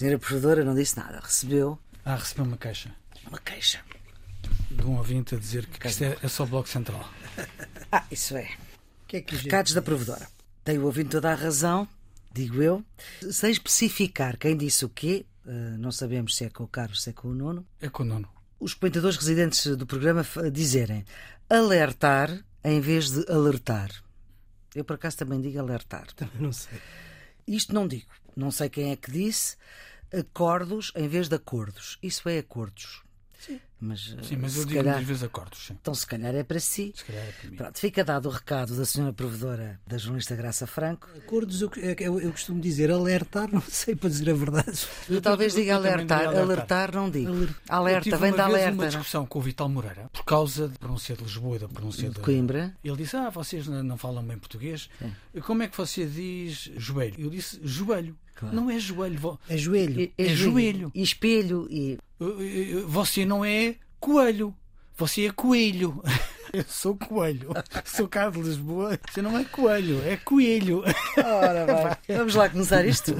senhora provedora não disse nada. Recebeu Ah, recebeu uma queixa uma queixa. de um ouvinte a dizer que isto é, é só Bloco Central. Ah, isso é. O que é que Recados da provedora. Tem o ouvinte toda a razão, digo eu, sem especificar quem disse o quê. eh, não sabemos se é com o Carlos, se é com o Nuno. É com o nono. Os comentadores residentes do programa dizerem alertar em vez de alertar. Eu, por acaso, também digo alertar. Também não sei. Isto não digo. Não sei quem é que disse. Acordos em vez de acordos. Isso é acordos. Mas, Sim, mas se eu digo calhar, muitas vezes acordos, sim. Então, se calhar é para si. Se calhar é para mim. Pronto, fica dado o recado da senhora provedora da jornalista Graça Franco. Acordos, eu, eu, eu costumo dizer alertar, não sei para dizer a verdade. Eu talvez diga alertar. alertar. alertar. não digo. Aler- Alerta, vem da alerta. uma não? discussão com o Vital Moreira por causa da pronúncia de Lisboa e da pronúncia De de Coimbra. Ele disse: Ah, vocês não não falam bem português. Como é que você diz joelho? Eu disse joelho. Não é joelho. É joelho. E- É joelho. E espelho. E... Eh, eh, Você não é coelho. Você é coelho. Eu sou coelho. Sou cá de Lisboa. Você não é coelho, é coelho. Ora, vai. Vamos lá começar isto.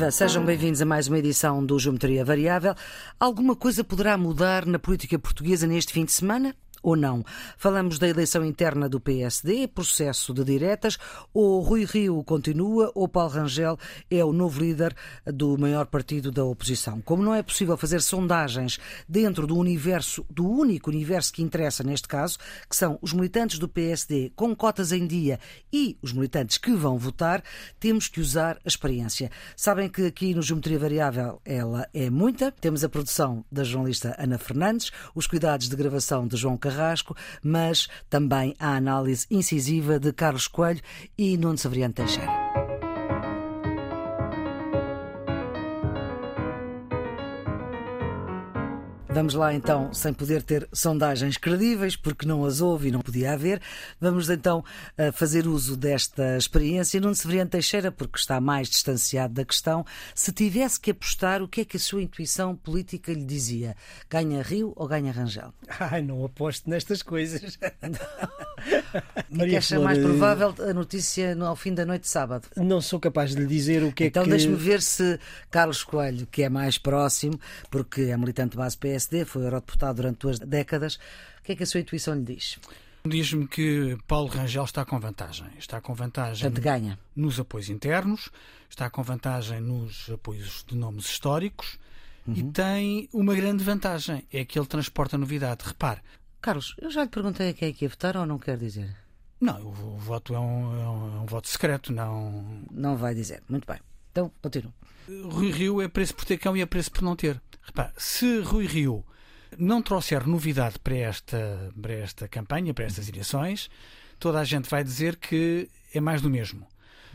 Viva, sejam bem-vindos a mais uma edição do Geometria Variável. Alguma coisa poderá mudar na política portuguesa neste fim de semana? Ou não? Falamos da eleição interna do PSD, processo de diretas, ou Rui Rio continua, ou Paulo Rangel é o novo líder do maior partido da oposição. Como não é possível fazer sondagens dentro do universo, do único universo que interessa neste caso, que são os militantes do PSD com cotas em dia e os militantes que vão votar, temos que usar a experiência. Sabem que aqui no Geometria Variável ela é muita. Temos a produção da jornalista Ana Fernandes, os cuidados de gravação de João Carrasco, mas também a análise incisiva de Carlos Coelho e Nuno Severiano Teixeira. Vamos lá então, sem poder ter sondagens credíveis, porque não as houve e não podia haver, vamos então a fazer uso desta experiência. Nuno Severiano Teixeira, porque está mais distanciado da questão, se tivesse que apostar, o que é que a sua intuição política lhe dizia? Ganha Rio ou ganha Rangel? Ai, não aposto nestas coisas. O que acha Flor, mais eh, provável a notícia no- ao fim da noite de sábado? Não sou capaz de lhe dizer o que Então é que. deixe-me ver se Carlos Coelho, que é mais próximo, porque é militante de base PSD, foi eurodeputado durante duas décadas, o que é que a sua intuição lhe diz? Diz-me que Paulo Rangel está com vantagem. Está com vantagem Portanto, ganha. nos apoios internos, está com vantagem nos apoios de nomes históricos e tem uma grande vantagem: é que ele transporta novidade. Repare, Carlos, eu já lhe perguntei a quem é que ia votar ou não quer dizer? não, o, o voto é um, é um- é um voto secreto, não. Não vai dizer. Muito bem. Então, continuo. Rui Rio é preço por ter cão e é preço por não ter. Se Rui Rio não trouxer novidade para esta, para esta campanha, para estas eleições, toda a gente vai dizer que é mais do mesmo.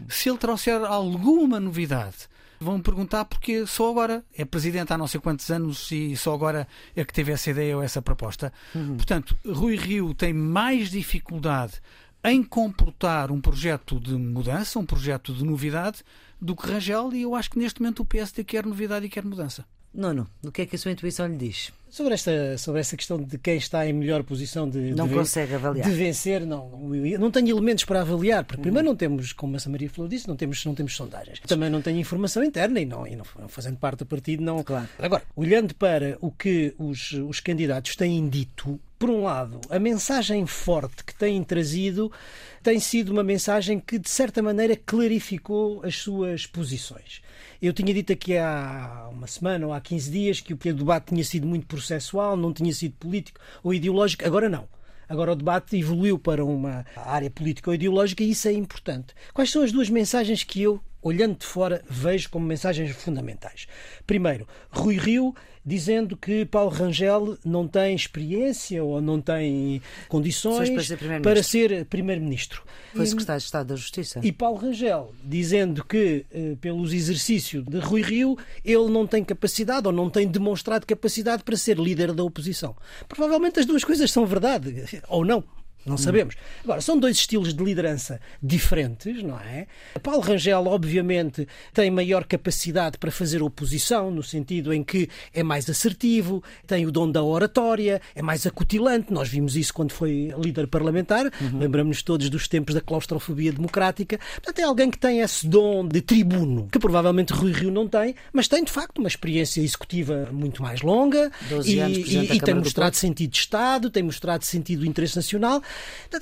Se ele trouxer alguma novidade, vão perguntar porque só agora é presidente há não sei quantos anos e só agora é que teve essa ideia ou essa proposta. Portanto, Rui Rio tem mais dificuldade em comportar um projeto de mudança, um projeto de novidade, do que Rangel, e eu acho que neste momento o PSD quer novidade e quer mudança. Nuno, o que é que a sua intuição lhe diz? Sobre esta, sobre esta questão de quem está em melhor posição de, Não de, consegue avaliar. de vencer, não, não, não tenho elementos para avaliar, porque primeiro não temos, como a Samaria Flor disse, não temos, não temos sondagens. Também não tenho informação interna e não, e não fazendo parte do partido, não. Claro. Agora, olhando para o que os, os candidatos têm dito, por um lado, a mensagem forte que têm trazido tem sido uma mensagem que, de certa maneira, clarificou as suas posições. Eu tinha dito aqui há uma semana ou há 15 dias que o debate tinha sido muito processual, não tinha sido político ou ideológico. Agora não. Agora o debate evoluiu para uma área política ou ideológica e isso é importante. Quais são as duas mensagens que eu, olhando de fora, vejo como mensagens fundamentais? Primeiro, Rui Rio dizendo que Paulo Rangel não tem experiência ou não tem condições Para ser primeiro-ministro. primeiro-ministro. Foi secretário de Estado da Justiça? e Paulo Rangel dizendo que, eh, pelos exercícios de Rui Rio, ele não tem capacidade ou não tem demonstrado capacidade para ser líder da oposição. Provavelmente as duas coisas são verdade, ou não. Não sabemos. Agora, são dois estilos de liderança diferentes, não é? Paulo Rangel, obviamente, tem maior capacidade para fazer oposição, no sentido em que é mais assertivo, tem o dom da oratória, é mais acutilante. Nós vimos isso quando foi líder parlamentar, uhum. lembramos-nos todos dos tempos da claustrofobia democrática. Portanto, é alguém que tem esse dom de tribuno, que provavelmente Rui Rio não tem, mas tem, de facto, uma experiência executiva muito mais longa e, e, e tem mostrado sentido de Estado, tem mostrado sentido do interesse nacional.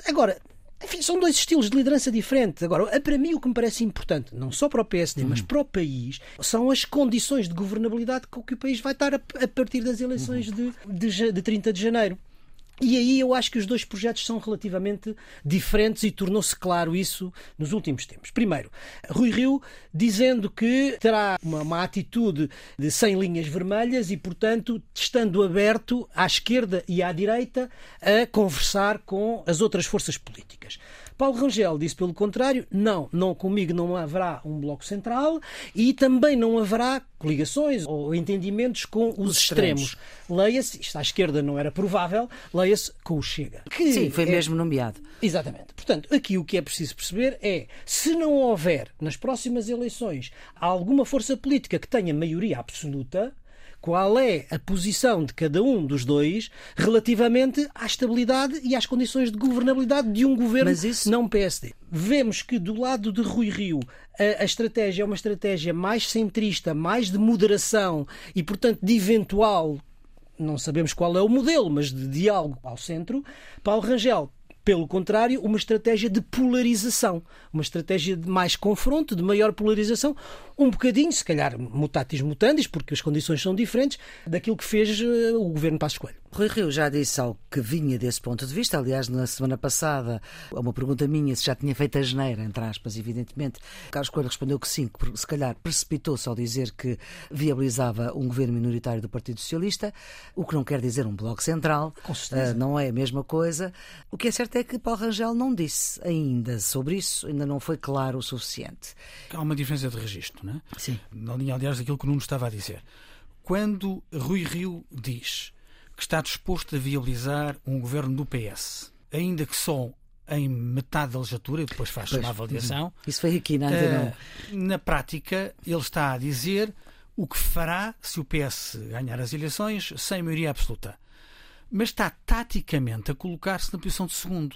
Agora, enfim, são dois estilos de liderança diferentes. Agora, para mim, o que me parece importante, não só para o PSD, mas uhum. para o país, são as condições de governabilidade com que o país vai estar a, partir das eleições uhum. de, de, de 30 de janeiro. E aí eu acho que os dois projetos são relativamente diferentes e tornou-se claro isso nos últimos tempos. Primeiro, Rui Rio dizendo que terá uma, uma, atitude de 100 linhas vermelhas e, portanto, estando aberto à esquerda e à direita a conversar com as outras forças políticas. Paulo Rangel disse, pelo contrário, não, não comigo não haverá um bloco central e também não haverá coligações ou entendimentos com os, os extremos. extremos. Leia-se, isto à esquerda não era provável, leia-se com o Chega. Que Sim, foi é... mesmo nomeado. Exatamente. Portanto, aqui o que é preciso perceber é se não houver nas próximas eleições alguma força política que tenha maioria absoluta, qual é a posição de cada um dos dois relativamente à estabilidade e às condições de governabilidade de um governo isso... não PSD. Vemos que do lado de Rui Rio a, a, estratégia é uma estratégia mais centrista, mais de moderação e, portanto, de eventual não sabemos qual é o modelo, mas de diálogo ao centro. Paulo Rangel pelo contrário, uma estratégia de polarização, uma estratégia de mais confronto, de maior polarização, um bocadinho, se calhar mutatis mutandis, porque as condições são diferentes, daquilo que fez eh, o governo Passos Coelho. Rui Rio já disse algo que vinha desse ponto de vista. Aliás, na semana passada, a uma pergunta minha se já tinha feito a geneira, entre aspas, evidentemente. Carlos Coelho respondeu que sim, que se calhar precipitou-se ao dizer que viabilizava um governo minoritário do Partido Socialista, o que não quer dizer um bloco central. Uh, não é a mesma coisa. O que é certo é que Paulo Rangel não disse ainda sobre isso, ainda não foi claro o suficiente. Há uma diferença de registro, não é? Sim. Na linha, aliás, daquilo que o Nuno estava a dizer. Quando Rui Rio diz que está disposto a viabilizar um governo do PS, ainda que só em metade da legislatura, e depois faz pois, uma avaliação. Uhum. Isso foi aqui na uh, Na prática, ele está a dizer o que fará se o PS ganhar as eleições sem maioria absoluta. Mas está taticamente a colocar-se na posição de segundo.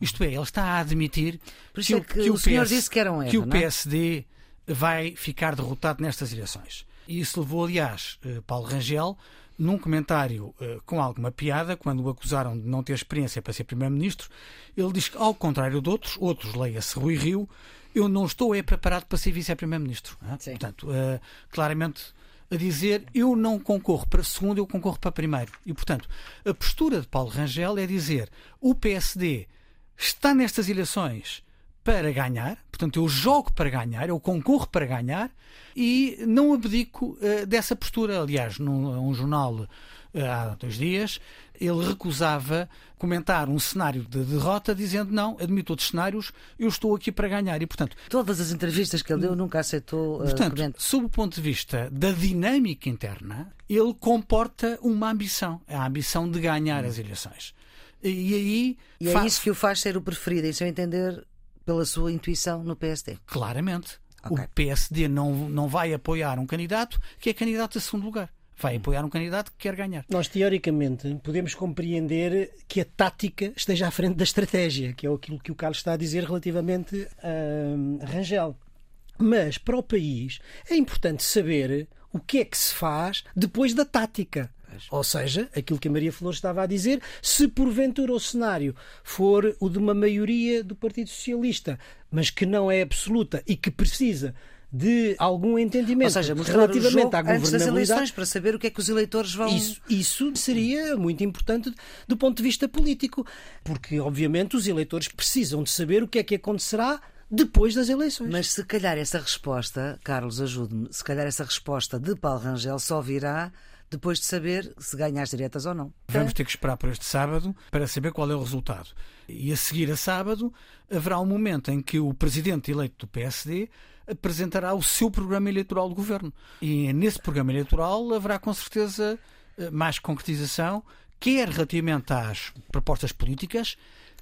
Isto é, ele está a admitir que, é que, que, o, o PS, disse que, era um erro, que o PSD é? vai ficar derrotado nestas eleições. E isso levou, aliás, eh, Paulo Rangel num comentário uh, com alguma piada, quando o acusaram de não ter experiência para ser Primeiro-Ministro, ele diz que, ao contrário de outros, outros, leia-se Rui Rio, eu não estou é preparado para ser Vice-Primeiro-Ministro. É? Portanto, uh, claramente a dizer eu não concorro para segundo, eu concorro para primeiro. E, portanto, a postura de Paulo Rangel é dizer o PSD está nestas eleições para ganhar, portanto, eu jogo para ganhar, eu concorro para ganhar e não abdico uh, dessa postura. Aliás, num um jornal uh, há dois dias, ele recusava comentar um cenário de derrota, dizendo não, admito outros cenários, eu estou aqui para ganhar. E, portanto, Todas as entrevistas que ele deu nunca aceitou. Uh, portanto, sob o ponto de vista da dinâmica interna, ele comporta uma ambição, a ambição de ganhar as eleições. E aí. E é isso que o faz ser o preferido, em seu entender, pela sua intuição no PSD. Claramente. Okay. O PSD não, não vai apoiar um candidato que é candidato a segundo lugar. Vai apoiar um candidato que quer ganhar. Nós, teoricamente, podemos compreender que a tática esteja à frente da estratégia, que é aquilo que o Carlos está a dizer relativamente a Rangel. Mas, para o país, é importante saber o que é que se faz depois da tática. Ou seja, aquilo que a Maria Flores estava a dizer, se porventura o cenário for o de uma maioria do Partido Socialista, mas que não é absoluta e que precisa de algum entendimento seja, relativamente à governabilidade. das eleições para saber o que é que os eleitores vão. Isso, isso seria muito importante do ponto de vista político, porque obviamente os eleitores precisam de saber o que é que acontecerá depois das eleições. Mas se calhar essa resposta, Carlos, ajude-me, se calhar essa resposta de Paulo Rangel só virá depois de saber se ganha as diretas ou não. Vamos ter que esperar por este sábado para saber qual é o resultado. E a seguir a sábado haverá um momento em que o presidente eleito do PSD apresentará o seu programa eleitoral do governo. E nesse programa eleitoral haverá com certeza mais concretização, quer relativamente às propostas políticas,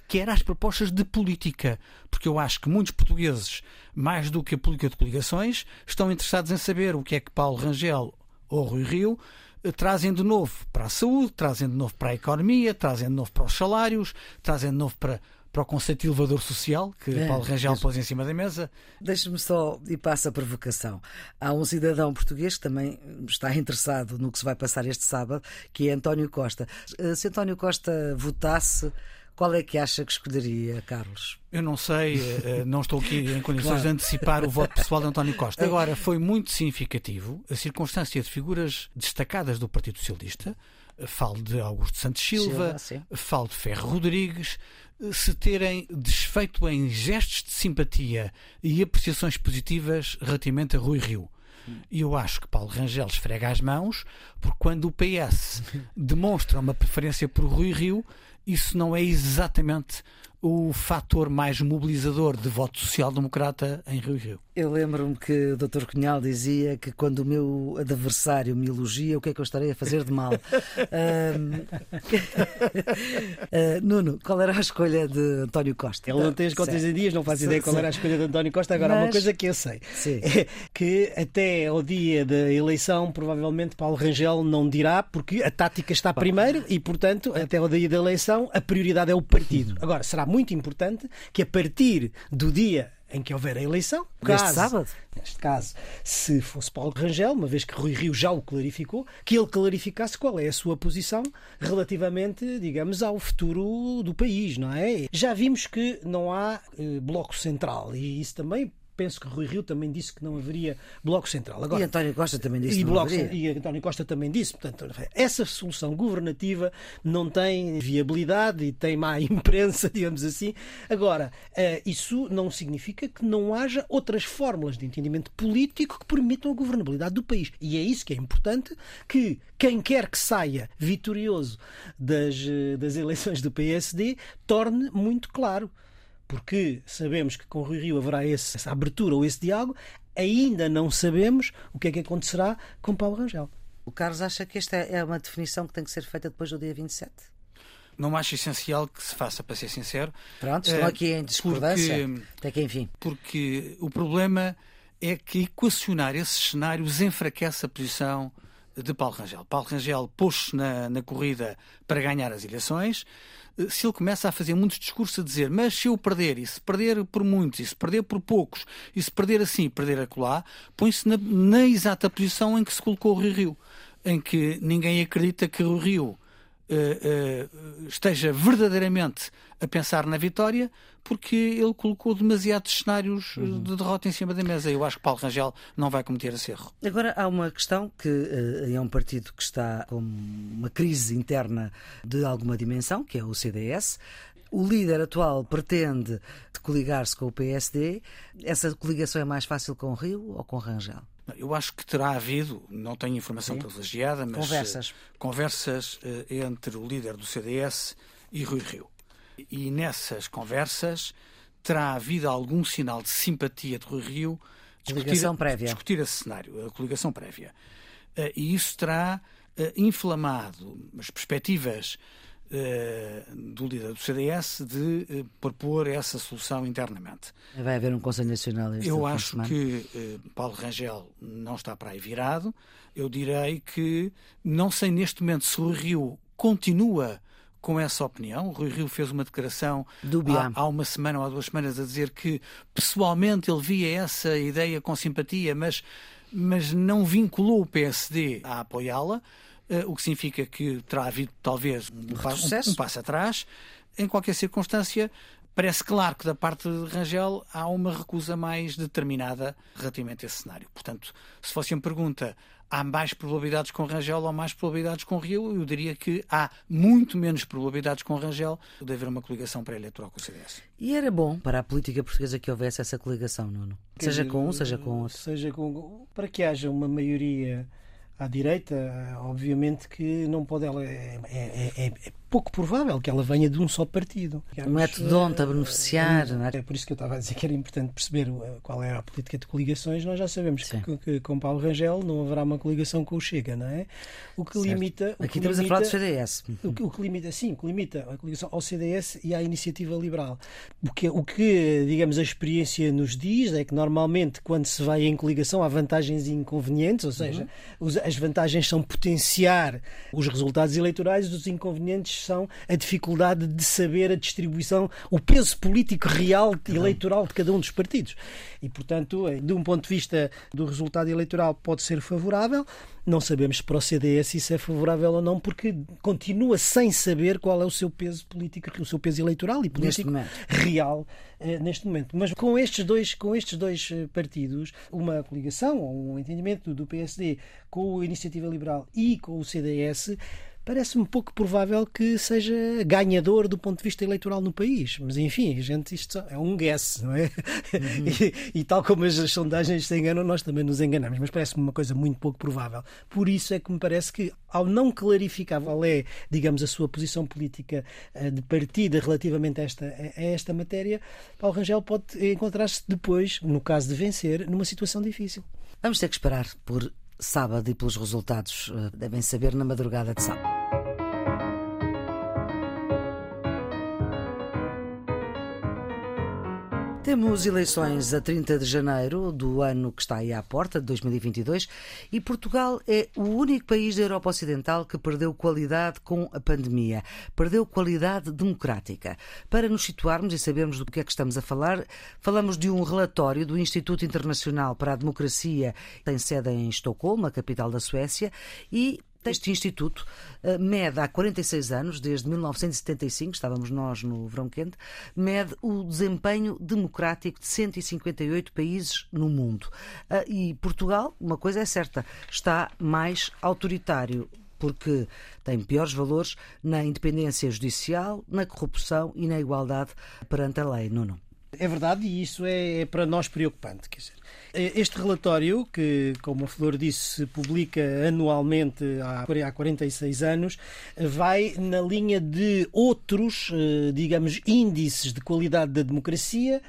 quer às propostas de política, porque eu acho que muitos portugueses, mais do que a política de coligações, estão interessados em saber o que é que Paulo Rangel ou Rui Rio eh, trazem de novo para a saúde, trazem de novo para a economia, trazem de novo para os salários, trazem de novo para, para o conceito de elevador social que é, Paulo Rangel é. pôs em cima da mesa. Deixe-me só e passa a provocação. Há um cidadão português que também está interessado no que se vai passar este sábado, que é António Costa. Eh, se António Costa votasse qual é que acha que escolheria, Carlos? Eu não sei, eh, não estou aqui em condições claro. de antecipar o voto pessoal de António Costa. Agora, foi muito significativo a circunstância de figuras destacadas do Partido Socialista, falo de Augusto Santos Silva, Silva falo de Ferro Rodrigues, se terem desfeito em gestos de simpatia e apreciações positivas relativamente a Rui Rio. E eu acho que Paulo Rangel esfrega as mãos, porque quando o PS demonstra uma preferência por Rui Rio, isso não é exatamente o fator mais mobilizador de voto social-democrata em Rio Rio. Eu lembro-me que o Dr. Cunhal dizia que quando o meu adversário me elogia, o que é que eu estarei a fazer de mal? uh, Nuno, qual era a escolha de António Costa? Ele não tem as contas em dias, não faz ideia qual era a escolha de António Costa. Agora, Mas... uma coisa que eu sei Sim. é que até ao dia da eleição, provavelmente Paulo Rangel não dirá, porque a tática está primeiro e, portanto, até ao dia da eleição, a prioridade é o partido. Agora, será muito importante que a partir do dia em que houver a eleição, caso, sábado. neste caso, se fosse Paulo Rangel, uma vez que Rui Rio já o clarificou, que ele clarificasse qual é a sua posição relativamente, digamos, ao futuro do país, não é? Já vimos que não há eh, bloco central e isso também penso que Rui Rio também disse que não haveria Bloco Central. Agora, e António Costa também disse e, bloco, e António Costa também disse. Portanto, essa solução governativa não tem viabilidade e tem má imprensa, digamos assim. Agora, eh, isso não significa que não haja outras fórmulas de entendimento político que permitam a governabilidade do país. E é isso que é importante que quem quer que saia vitorioso das, eh, das eleições do PSD torne muito claro porque sabemos que com o Rui Rio haverá esse, essa abertura ou esse diálogo, ainda não sabemos o que é que acontecerá com Paulo Rangel. O Carlos acha que esta é uma definição que tem que ser feita depois do dia 27? Não acho essencial que se faça, para ser sincero. Pronto, estão eh, aqui em discordância. Porque, até que enfim. Porque o problema é que equacionar esses cenários enfraquece a posição de Paulo Rangel. Paulo Rangel pôs-se na, na corrida para ganhar as eleições. Se ele começa a fazer muitos discursos a dizer mas se eu perder, e se perder por muitos, e se perder por poucos, e se perder assim, perder acolá, põe-se na, na, exata posição em que se colocou o Rio Rio, em que ninguém acredita que o Rio uh, esteja verdadeiramente a pensar na vitória, porque ele colocou demasiados cenários uhum. de derrota em cima da mesa. Eu acho que Paulo Rangel não vai cometer esse erro. Agora, há uma questão que uh, é um partido que está com uma crise interna de alguma dimensão, que é o CDS. O líder atual pretende coligar-se com o PSD. Essa coligação é mais fácil com o Rio ou com Rangel? Eu acho que terá havido, não tenho informação Sim. privilegiada, mas conversas, conversas uh, entre o líder do CDS e Rui Rio. E nessas conversas terá havido algum sinal de simpatia de Rui Rio discutir, prévia. discutir esse cenário, a coligação prévia. Uh, e isso terá inflamado as perspectivas do líder do CDS de propor essa solução internamente. Vai haver um Conselho Nacional este Eu acho que Paulo Rangel não está para aí virado. Eu direi que não sei neste momento se o Rio continua com essa opinião. O Rui Rio fez uma declaração há, há, uma semana ou há duas semanas a dizer que pessoalmente ele via essa ideia com simpatia, mas, mas não vinculou o PSD a apoiá-la, o que significa que terá havido talvez um, passo, um, um passo atrás. Em qualquer circunstância, parece claro que da parte de Rangel há uma recusa mais determinada relativamente a esse cenário. Portanto, se fosse uma pergunta há mais probabilidades com Rangel ou mais probabilidades com Rio, eu diria que há muito menos probabilidades com Rangel de haver uma coligação pré-eleitoral com o CDS. E era bom para a política portuguesa que houvesse essa coligação, Nuno? Seja com um, seja com outro. Seja com... Para que haja uma maioria à direita, obviamente que não pode ela é, é, é, é pouco provável que ela venha de um só partido. Um metodonte a beneficiar. É, é por isso que eu estava a dizer que era importante perceber qual era a política de coligações. Nós já sabemos que, que, com Paulo Rangel não haverá uma coligação com o Chega, não é? O que certo. limita. O Aqui que estamos limita, a falar do CDS. O que, o que, limita, sim, o que limita a coligação ao CDS e à iniciativa liberal. O que, o que, digamos, a experiência nos diz é que normalmente quando se vai em coligação há vantagens e inconvenientes, ou seja, uhum. as vantagens são potenciar os resultados eleitorais, os inconvenientes são a dificuldade de saber a distribuição, o peso político real eleitoral de cada um dos partidos. E, portanto, eh, de um ponto de vista do resultado eleitoral, pode ser favorável. Não sabemos para o CDS isso é favorável ou não, porque continua sem saber qual é o seu peso político, o seu peso eleitoral e político real eh, neste momento. Mas com estes dois, com estes dois eh, partidos, uma coligação ou um entendimento do PSD com a Iniciativa Liberal e com o CDS parece-me pouco provável que seja ganhador do ponto de vista eleitoral no país. Mas enfim, gente, isto é um guess, não é? Uhum. E, e, tal como as, as, sondagens se enganam, nós também nos enganamos. Mas parece-me uma coisa muito pouco provável. Por isso é que me parece que, ao não clarificar qual é, digamos, a sua posição política eh, de partida relativamente a esta, a esta matéria, Paulo Rangel pode encontrar-se depois, no caso de vencer, numa situação difícil. Vamos ter que esperar por sábado e pelos resultados eh, devem saber na madrugada de sábado. Temos eleições a 30 de janeiro do ano que está aí à porta, de 2022, e Portugal é o único país da Europa Ocidental que perdeu qualidade com a pandemia. Perdeu qualidade democrática. Para nos situarmos e sabermos do que é que estamos a falar, falamos de um relatório do Instituto Internacional para a Democracia, que tem sede em Estocolmo, a capital da Suécia, e este instituto eh, mede há 46 anos, desde 1975, estávamos nós no verão quente, mede o desempenho democrático de 158 países no mundo. Eh, e Portugal, uma coisa é certa, está mais autoritário porque tem piores valores na independência judicial, na corrupção e na igualdade perante a lei. Nuno. É verdade e isso é, é para nós preocupante. Quer dizer, este relatório, que, como a Flor disse, se publica anualmente há 46 anos, vai na linha de outros, eh, digamos, índices de qualidade da democracia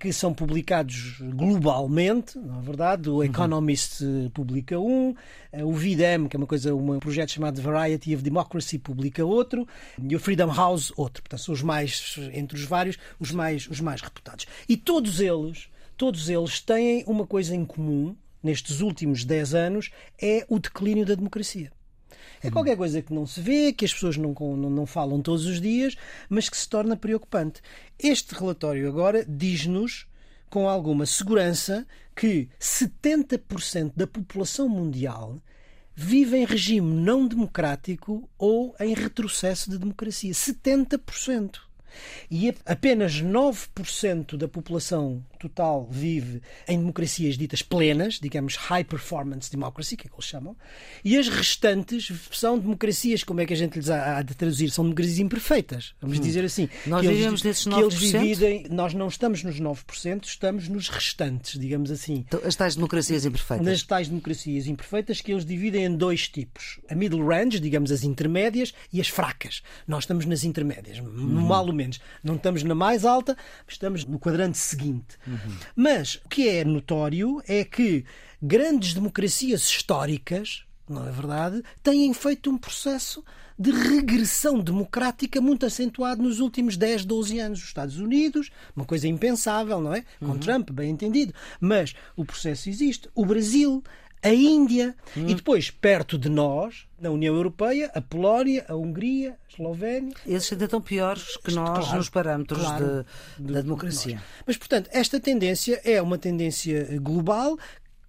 que são publicados globalmente, não é verdade? O uhum. Economist uhum. publica um, o VIDEM, que é uma coisa, um projeto chamado Variety of Democracy, publica outro, e o Freedom House outro. Portanto, são os mais, entre os vários, os mais, os mais reputados. E todos eles todos eles têm uma coisa em comum nestes últimos 10 anos: é o declínio da democracia. É qualquer coisa que não se vê, que as pessoas não, não, não falam todos os dias, mas que se torna preocupante. Este relatório agora diz-nos com alguma segurança que 70% da população mundial vive em regime não democrático ou em retrocesso de democracia. 70% e apenas 9% da população total vive em democracias ditas plenas, digamos high performance democracy, que é que eles chamam, e as restantes são democracias, como é que a gente lhes há de traduzir? São democracias imperfeitas, vamos hum. dizer assim. Nós vivemos nesses 9%? Que eles dividem, nós não estamos nos 9%, estamos nos restantes, digamos assim. Então, as tais democracias imperfeitas? Nas tais democracias imperfeitas que eles dividem em dois tipos. A middle range, digamos as intermédias, e as fracas. Nós estamos nas intermédias, hum. mal ou menos. Não estamos na mais alta, estamos no quadrante seguinte. Uhum. Mas o que é notório é que grandes democracias históricas, não é verdade, têm feito um processo de regressão democrática muito acentuado nos últimos 10, 12 anos. Os Estados Unidos, uma coisa impensável, não é? Com uhum. Trump, bem entendido. Mas o processo existe. O Brasil, a Índia hum. e depois, perto de nós, na União Europeia, a Polónia, a Hungria, a Eslovénia. Esses ainda estão piores que nós claro, nos parâmetros claro, de, da democracia. De Mas, portanto, esta tendência é uma tendência global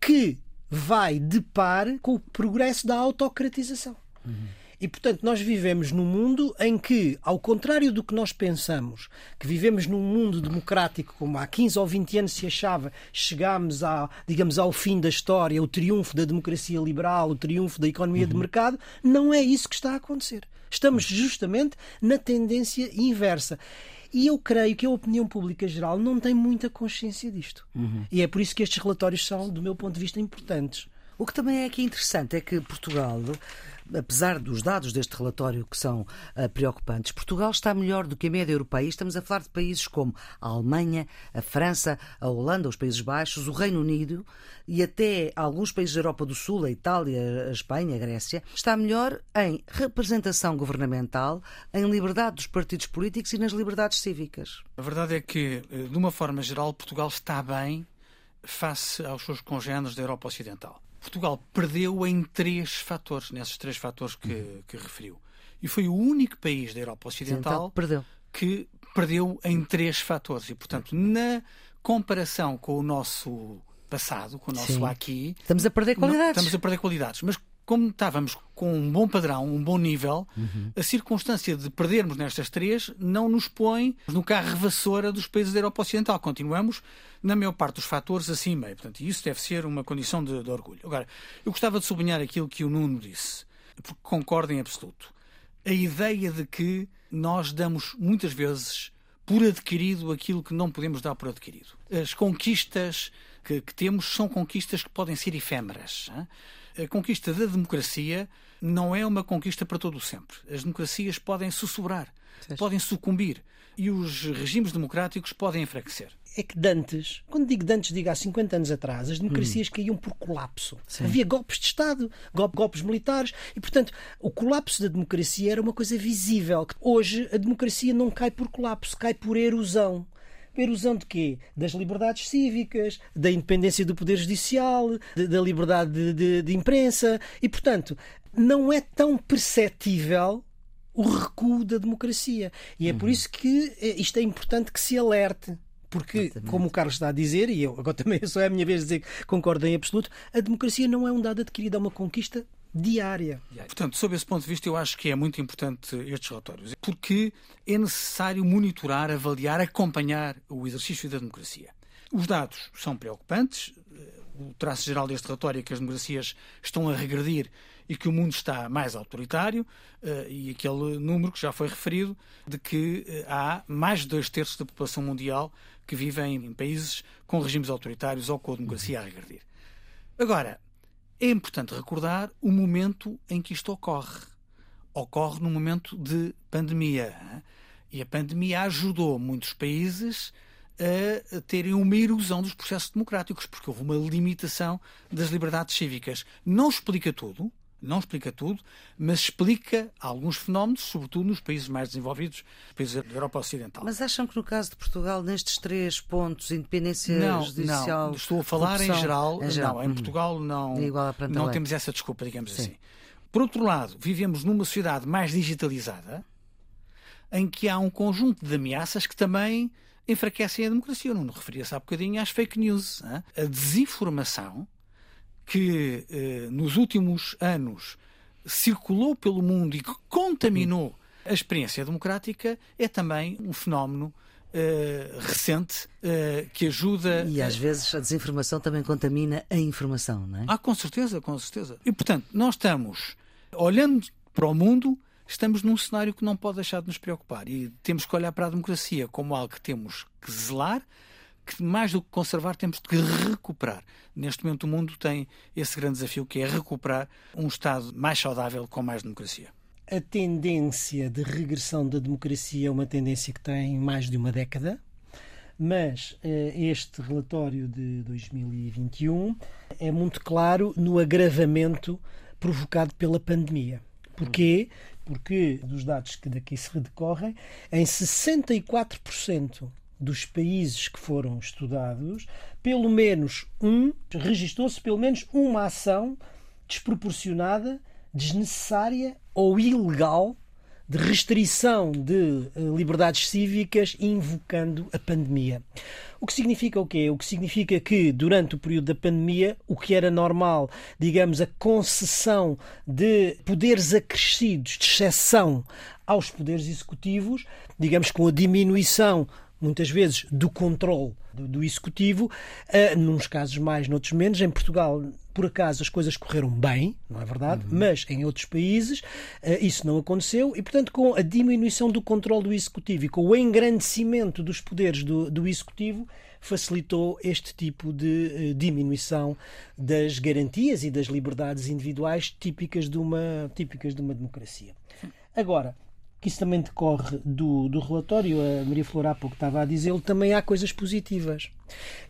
que vai de par com o progresso da autocratização. Uhum. E, portanto, nós vivemos num mundo em que, ao contrário do que nós pensamos, que vivemos num mundo democrático, como há 15 ou 20 anos se achava, chegámos a, digamos, ao fim da história, o triunfo da democracia liberal, o triunfo da economia uhum. de mercado, não é isso que está a acontecer. Estamos justamente na tendência inversa. E eu creio que a opinião pública geral não tem muita consciência disto. Uhum. E é por isso que estes relatórios são, do meu ponto de vista, importantes. O que também é aqui interessante é que Portugal apesar dos dados deste relatório que são uh, preocupantes, Portugal está melhor do que a média europeia. Estamos a falar de países como a Alemanha, a França, a Holanda, os Países Baixos, o Reino Unido e até alguns países da Europa do Sul, a Itália, a Espanha, a Grécia. Está melhor em representação governamental, em liberdade dos partidos políticos e nas liberdades cívicas. A verdade é que, eh, de uma forma geral, Portugal está bem face aos seus congêneres da Europa Ocidental. Portugal perdeu em três fatores, nesses três fatores que, uhum. que referiu. E foi o único país da Europa Ocidental perdeu. que perdeu em três fatores. E, portanto, na comparação com o nosso passado, com o nosso Sim. aqui. Estamos a perder qualidades. Não, estamos a perder qualidades. Mas como estávamos com um bom padrão, um bom nível, uhum. a circunstância de perdermos nestas três não nos põe no carro vassoura dos países da Europa Ocidental. Continuamos, na maior parte dos fatores, acima. E, portanto, isso deve ser uma condição de, de orgulho. Agora, eu gostava de sublinhar aquilo que o Nuno disse, porque concordo em absoluto. A ideia de que nós damos muitas vezes por adquirido aquilo que não podemos dar por adquirido. As conquistas que, que temos são conquistas que podem ser efêmeras. Hein? A conquista da democracia não é uma conquista para todo o sempre. As democracias podem sussurrar, podem sucumbir e os regimes democráticos podem enfraquecer. É que Dantes, quando digo Dantes, digo há 50 anos atrás, as democracias hum. caíam por colapso. Sim. Havia golpes de Estado, golpes militares, e portanto o colapso da democracia era uma coisa visível. Hoje a democracia não cai por colapso, cai por erosão erosão de quê? Das liberdades cívicas, da independência do Poder Judicial, de, da liberdade de, de, de imprensa e, portanto, não é tão perceptível o recuo da democracia. E é por uhum. isso que eh, isto é importante que se alerte. Porque, Exatamente. como o Carlos está a dizer, e eu agora também só é a minha vez de dizer que concordo em absoluto, a democracia não é um dado adquirido, é uma conquista diária. Portanto, sob esse ponto de vista, eu acho que é muito importante estes relatórios, porque é necessário monitorar, avaliar, acompanhar o exercício da democracia. Os dados são preocupantes. O traço geral deste relatório é que as democracias estão a regredir e que o mundo está mais autoritário, eh, e aquele número que já foi referido, de que eh, há mais de dois terços da população mundial que vivem em países com regimes autoritários ou com a democracia a regredir. Agora, é importante recordar o momento em que isto ocorre. Ocorre num momento de pandemia. E a pandemia ajudou muitos países a terem uma erosão dos processos democráticos, porque houve uma limitação das liberdades cívicas. Não explica tudo, não explica tudo, mas explica alguns fenómenos, sobretudo nos países mais desenvolvidos, países da Europa Ocidental. Mas acham que no caso de Portugal, nestes três pontos, independência não, judicial. Não, estou a falar em geral, em geral. Não, em uhum. Portugal não, não temos essa desculpa, digamos Sim. assim. Por outro lado, vivemos numa sociedade mais digitalizada, em que há um conjunto de ameaças que também enfraquecem a democracia. Eu não me referia-se há bocadinho às fake news. Hein? A desinformação que eh, nos últimos anos circulou pelo mundo e que contaminou a experiência democrática é também um fenómeno Uh, recente uh, que ajuda. E às vezes a desinformação também contamina a informação, não é? Ah, com certeza, com certeza. E portanto, nós estamos, olhando para o mundo, estamos num cenário que não pode deixar de nos preocupar. E temos que olhar para a democracia como algo que temos que zelar, que mais do que conservar temos que recuperar. Neste momento o mundo tem esse grande desafio que é recuperar um Estado mais saudável com mais democracia. A tendência de regressão da democracia é uma tendência que tem mais de uma década, mas eh, este relatório de 2021 é muito claro no agravamento provocado pela pandemia. Porquê? Porque, dos dados que daqui se decorrem, em 64% dos países que foram estudados, pelo menos um, registrou-se pelo menos uma ação desproporcionada, desnecessária ou ilegal de restrição de eh, liberdades cívicas invocando a pandemia. O que significa o quê? O que significa que durante o período da pandemia, o que era normal, digamos, a concessão de poderes acrescidos, de exceção aos poderes executivos, digamos, com a diminuição muitas vezes, do controle do, do executivo, uh, nos casos mais, noutros menos. Em Portugal, por acaso, as coisas correram bem, não é verdade? Uhum. Mas em outros países uh, isso não aconteceu e, portanto, com a diminuição do controle do executivo e com o engrandecimento dos poderes do, do executivo, facilitou este tipo de diminuição das garantias e das liberdades individuais típicas de uma, típicas de uma democracia. Agora, que isso também decorre do, do relatório, a Maria Flor há pouco estava a dizê-lo, também há coisas positivas.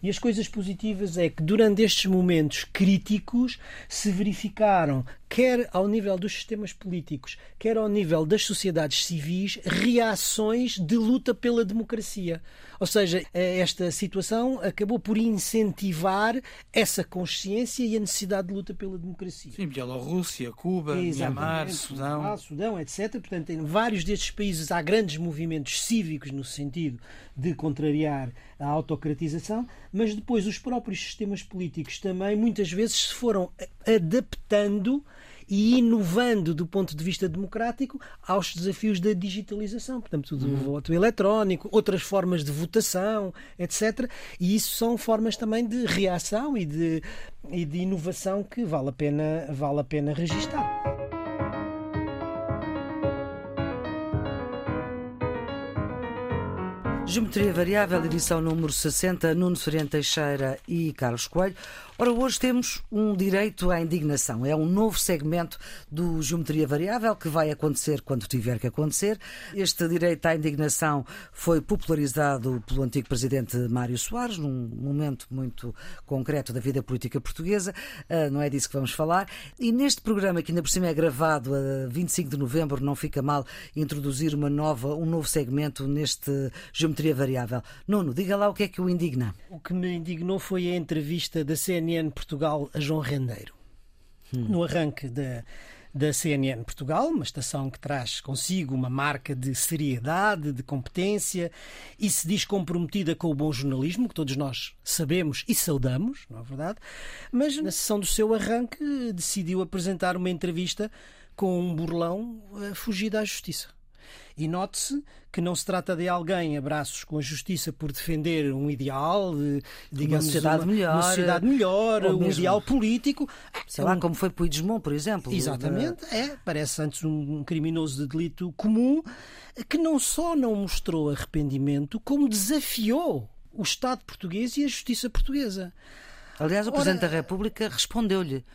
E as coisas positivas é que durante estes momentos críticos se verificaram, quer ao nível dos sistemas políticos, quer ao nível das sociedades civis, reações de luta pela democracia. Ou seja, esta situação acabou por incentivar essa consciência e a necessidade de luta pela democracia. Sim, Bielorrússia, Cuba, Myanmar, Sudão. Sudão, etc. Portanto, em vários destes países há grandes movimentos cívicos no sentido de contrariar a autocratização, mas depois os próprios sistemas políticos também muitas vezes se foram adaptando e inovando do ponto de vista democrático aos desafios da digitalização, portanto, do uhum. voto eletrónico, outras formas de votação, etc. E isso são formas também de reação e de, e de inovação que vale a pena, vale a pena registar. Geometria Variável, edição número 60, Nuno Soriano Teixeira e Carlos Coelho. Ora, hoje temos um direito à indignação. É um novo segmento do Geometria Variável que vai acontecer quando tiver que acontecer. Este direito à indignação foi popularizado pelo antigo presidente Mário Soares, num momento muito concreto da vida política portuguesa. Ah, não é disso que vamos falar. E neste programa, que ainda por cima é gravado a 25 de novembro, não fica mal introduzir uma nova, um novo segmento neste Geometria Variável. Nuno, diga lá o que é que o indigna. O que me indignou foi a entrevista da CNN CNN Portugal a João Rendeiro. Hum. No arranque da, da CNN Portugal, uma estação que traz consigo uma marca de seriedade, de competência e se diz comprometida com o bom jornalismo, que todos nós sabemos e saudamos, não é verdade? Mas na sessão do seu arranque decidiu apresentar uma entrevista com um burlão fugido à justiça. E note-se que não se trata de alguém a braços com a justiça por defender um ideal, digamos, uma sociedade uma, melhor, uma sociedade melhor um mesmo, ideal político. Sei lá, como foi Puigdemont, por exemplo. Exatamente, é. Parece antes um criminoso de delito comum que não só não mostrou arrependimento, como desafiou o Estado português e a justiça portuguesa. Aliás, o Ora, Presidente da República respondeu-lhe.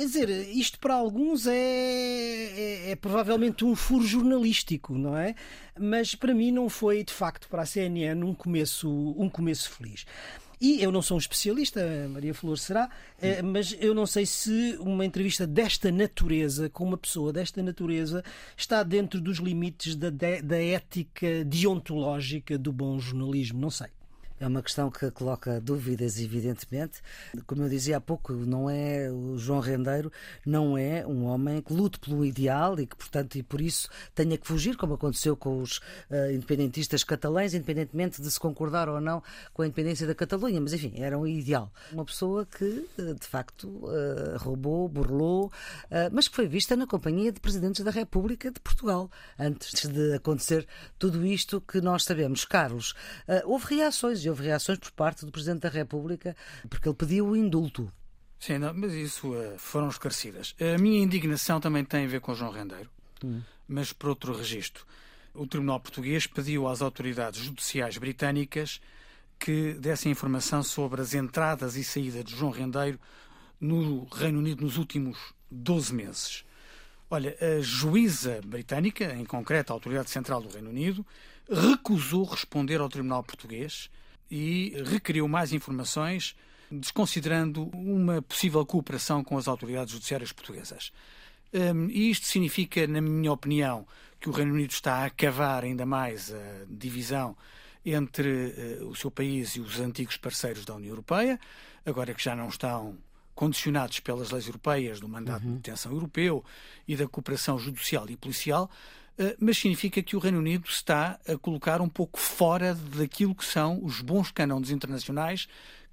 Quer dizer, isto para alguns é, é, é, provavelmente um furo jornalístico, não é? Mas para mim não foi, de facto, para a CNN um começo, um começo feliz. E eu não sou um especialista, Maria Flor será, eh, mas eu não sei se uma entrevista desta natureza, com uma pessoa desta natureza, está dentro dos limites da, da ética deontológica do bom jornalismo. Não sei. É uma questão que coloca dúvidas, evidentemente. Como eu dizia há pouco, não é o João Rendeiro não é um homem que lute pelo ideal e que, portanto, e por isso tenha que fugir, como aconteceu com os uh, independentistas catalães, independentemente de se concordar ou não com a independência da Catalunha. Mas, enfim, era um ideal. Uma pessoa que, uh, de facto, uh, roubou, burlou, mas que foi vista na companhia de presidentes da República de Portugal, antes de acontecer tudo isto que nós sabemos. Carlos, houve reações houve reações por parte do Presidente da República, porque ele pediu o indulto. Sim, não, mas isso uh, foram esclarecidas. A minha indignação também tem a ver com João Rendeiro, hum. mas por outro registro. O Tribunal Português pediu às autoridades judiciais britânicas que dessem informação sobre as entradas e saídas de João Rendeiro no Reino Unido nos últimos 12 meses. Olha, a juíza britânica, em concreto a Autoridade Central do Reino Unido, recusou responder ao Tribunal Português e requeriu mais informações, desconsiderando uma possível cooperação com as autoridades judiciárias portuguesas. Um, e isto significa, na minha opinião, que o Reino Unido está a cavar ainda mais a divisão entre uh, o seu país e os antigos parceiros da União Europeia, agora que já não estão condicionados pelas leis europeias do mandato uhum. de detenção europeu e da cooperação judicial e policial, eh, mas significa que o Reino Unido está a colocar um pouco fora daquilo que são os bons cânones internacionais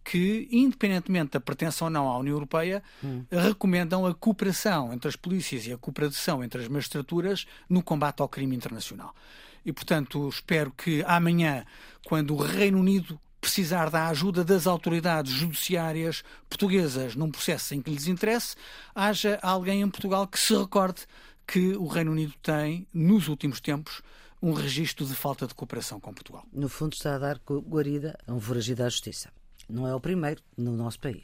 que, independentemente da pertença ou não à União Europeia, hum. recomendam a cooperação entre as polícias e a cooperação entre as magistraturas no combate ao crime internacional. E, portanto, espero que amanhã, quando o Reino Unido precisar da ajuda das autoridades judiciárias portuguesas num processo em que lhes interesse, haja alguém em Portugal que se recorde que o Reino Unido tem, nos últimos tempos, um registro de falta de cooperação com Portugal. No fundo, está a dar guarida a um foragido à justiça. Não é o primeiro no nosso país.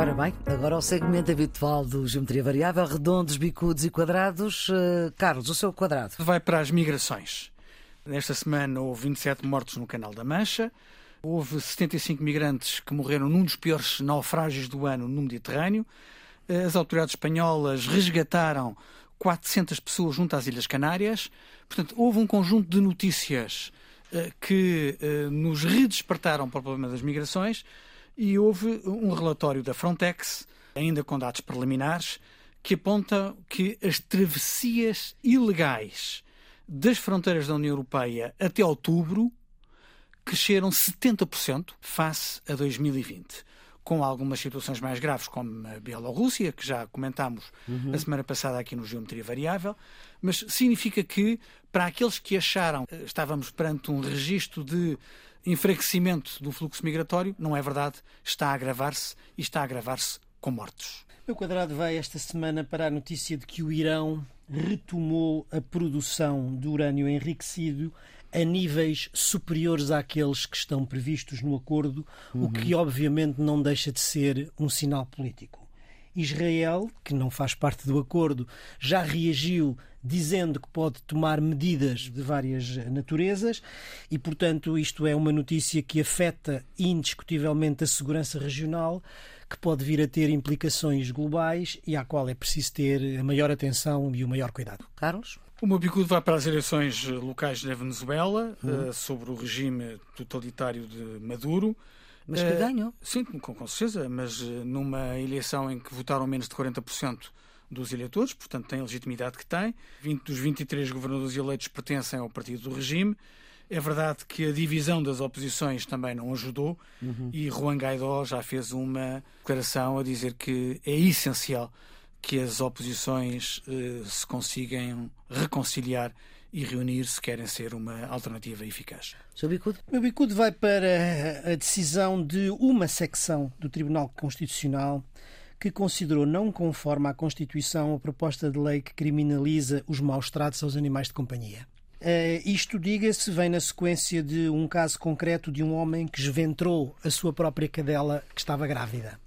Ora bem, agora ao segmento habitual do Geometria Variável, redondos, bicudos e quadrados. Uh, Carlos, o seu quadrado. Vai para as migrações. Nesta semana houve 27 mortos no Canal da Mancha, houve 75 migrantes que morreram num dos piores naufrágios do ano no Mediterrâneo. As autoridades espanholas resgataram 400 pessoas junto às Ilhas Canárias. Portanto, houve um conjunto de notícias uh, que uh, nos redespertaram para o problema das migrações e houve um relatório da Frontex, ainda com dados preliminares, que aponta que as travessias ilegais das fronteiras da União Europeia até outubro cresceram 70% face a 2020 com algumas situações mais graves, como a Bielorrússia, que já comentámos uhum. a semana passada aqui no Geometria Variável, mas significa que, para aqueles que acharam que estávamos perante um registro de enfraquecimento do fluxo migratório, não é verdade, está a agravar-se e está a agravar-se com mortos. O quadrado vai esta semana para a notícia de que o Irão retomou a produção de urânio enriquecido a níveis superiores àqueles que estão previstos no acordo, uhum. o que obviamente não deixa de ser um sinal político. Israel, que não faz parte do acordo, já reagiu dizendo que pode tomar medidas de várias naturezas e, portanto, isto é uma notícia que afeta indiscutivelmente a segurança regional, que pode vir a ter implicações globais e à qual é preciso ter a maior atenção e o maior cuidado. Carlos? O meu bicudo vai para as eleições locais na Venezuela, uhum. uh, sobre o regime totalitário de Maduro. Mas que uh, ganhou. Sim, com, com certeza, mas numa eleição em que votaram menos de 40% dos eleitores, portanto tem a legitimidade que tem. 20 dos 23 governadores eleitos pertencem ao partido do regime. É verdade que a divisão das oposições também não ajudou uhum. e Juan Guaidó já fez uma declaração a dizer que é essencial que as oposições eh, se consigam reconciliar e reunir se querem ser uma alternativa eficaz. Seu bicudo? O meu bicudo vai para a decisão de uma secção do Tribunal Constitucional que considerou não conforme à Constituição a proposta de lei que criminaliza os maus tratos aos animais de companhia. Uh, isto, diga-se, vem na sequência de um caso concreto de um homem que esventrou a sua própria cadela que estava grávida.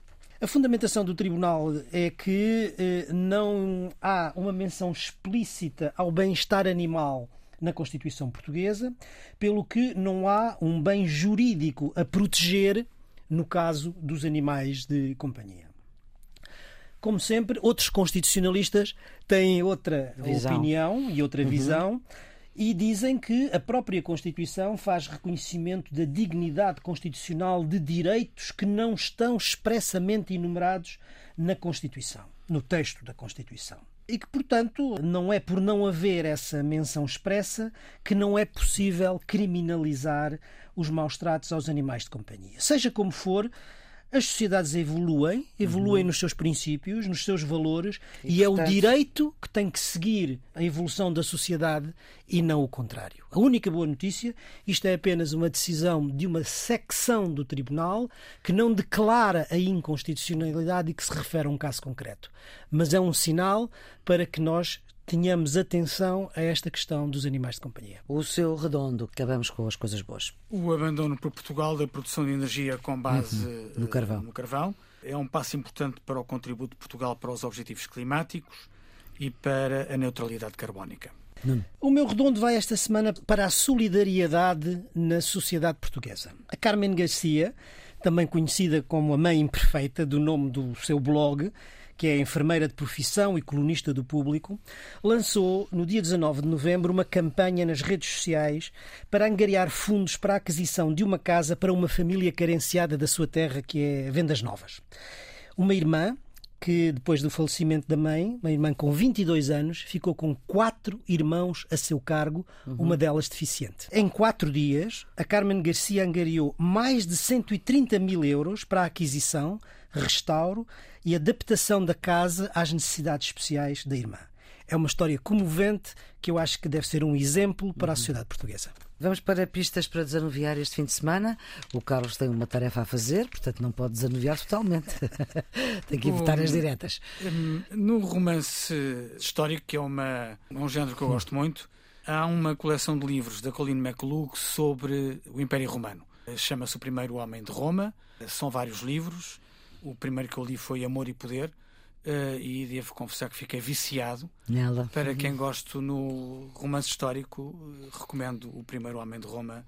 A fundamentação do Tribunal é que eh, não há uma menção explícita ao bem-estar animal na Constituição Portuguesa, pelo que não há um bem jurídico a proteger no caso dos animais de companhia. Como sempre, outros constitucionalistas têm outra visão. opinião e outra uhum. visão e dizem que a própria Constituição faz reconhecimento da dignidade constitucional de direitos que não estão expressamente enumerados na Constituição, no texto da Constituição. E que, portanto, não é por não haver essa menção expressa que não é possível criminalizar os maus tratos aos animais de companhia. Seja como for, as sociedades evoluem, evoluem uhum. nos seus princípios, nos seus valores, e, e portanto... é o direito que tem que seguir a evolução da sociedade e não o contrário. A única boa notícia, isto é apenas uma decisão de uma secção do Tribunal que não declara a inconstitucionalidade e que se refere a um caso concreto, mas é um sinal para que nós tenhamos atenção a esta questão dos animais de companhia. O seu redondo, acabamos com as coisas boas. O abandono por Portugal da produção de energia com base uhum. no, carvão. no carvão é um passo importante para o contributo de Portugal para os objetivos climáticos e para a neutralidade carbónica. O meu redondo vai esta semana para a solidariedade na sociedade portuguesa. A Carmen Garcia, também conhecida como a Mãe Imperfeita, do nome do seu blog, que é enfermeira de profissão e colunista do público, lançou no dia 19 de novembro uma campanha nas redes sociais para angariar fundos para a aquisição de uma casa para uma família carenciada da sua terra, que é Vendas Novas. Uma irmã, que depois do falecimento da mãe, uma irmã com 22 anos, ficou com quatro irmãos a seu cargo, uhum. uma delas deficiente. Em quatro dias, a Carmen Garcia angariou mais de 130 mil euros para a aquisição, restauro e adaptação da casa às necessidades especiais da irmã. É uma história comovente que eu acho que deve ser um exemplo para a sociedade portuguesa. Vamos para pistas para desanuviar este fim de semana. O Carlos tem uma tarefa a fazer, portanto não pode desanuviar totalmente. tem que evitar as diretas. Hum, no romance histórico, que é uma, um género que eu gosto muito, há uma coleção de livros da Colleen McCullough sobre o Império Romano. Chama-se O Primeiro Homem de Roma. São vários livros. O primeiro que eu li foi Amor e Poder. Uh, e devo confessar que fiquei viciado. Nela. Para quem gosta no romance histórico, uh, recomendo O Primeiro Homem de Roma,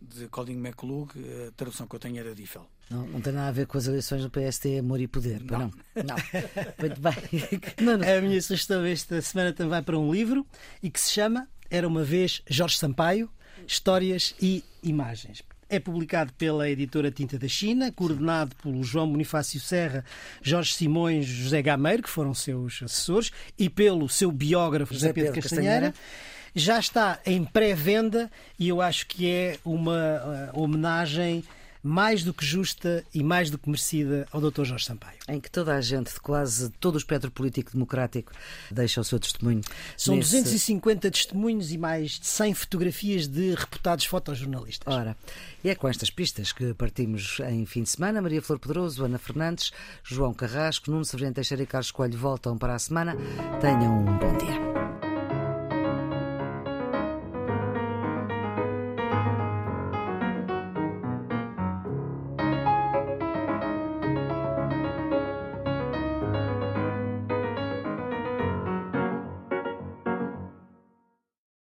de Colin McClug, a tradução que eu tenho é da Diffel. Não, não tem nada a ver com as eleições do PST, Amor e Poder. Não. Não. não. Muito bem. Não, não. A minha sugestão esta semana também vai para um livro e que se chama Era uma vez Jorge Sampaio, Histórias e Imagens. É publicado pela editora Tinta da China, coordenado pelo João Bonifácio Serra, Jorge Simões, José Gameiro, que foram seus assessores, e pelo seu biógrafo José, Pedro, Pedro Castanheira. Castanheira já está em pré-venda e eu acho que é uma uh, homenagem mais do que justa e mais do que merecida ao Dr. Jorge Sampaio. Em que toda a gente de quase todo o espectro político democrático deixa o seu testemunho. São nesse... 250 testemunhos e mais de 100 fotografias de reputados fotojornalistas. Ora, e é com estas pistas que partimos em fim de semana. Maria Flor Pedroso, Ana Fernandes, João Carrasco, Nuno Severino Teixeira e Carlos Coelho voltam para a semana. Tenham um bom dia.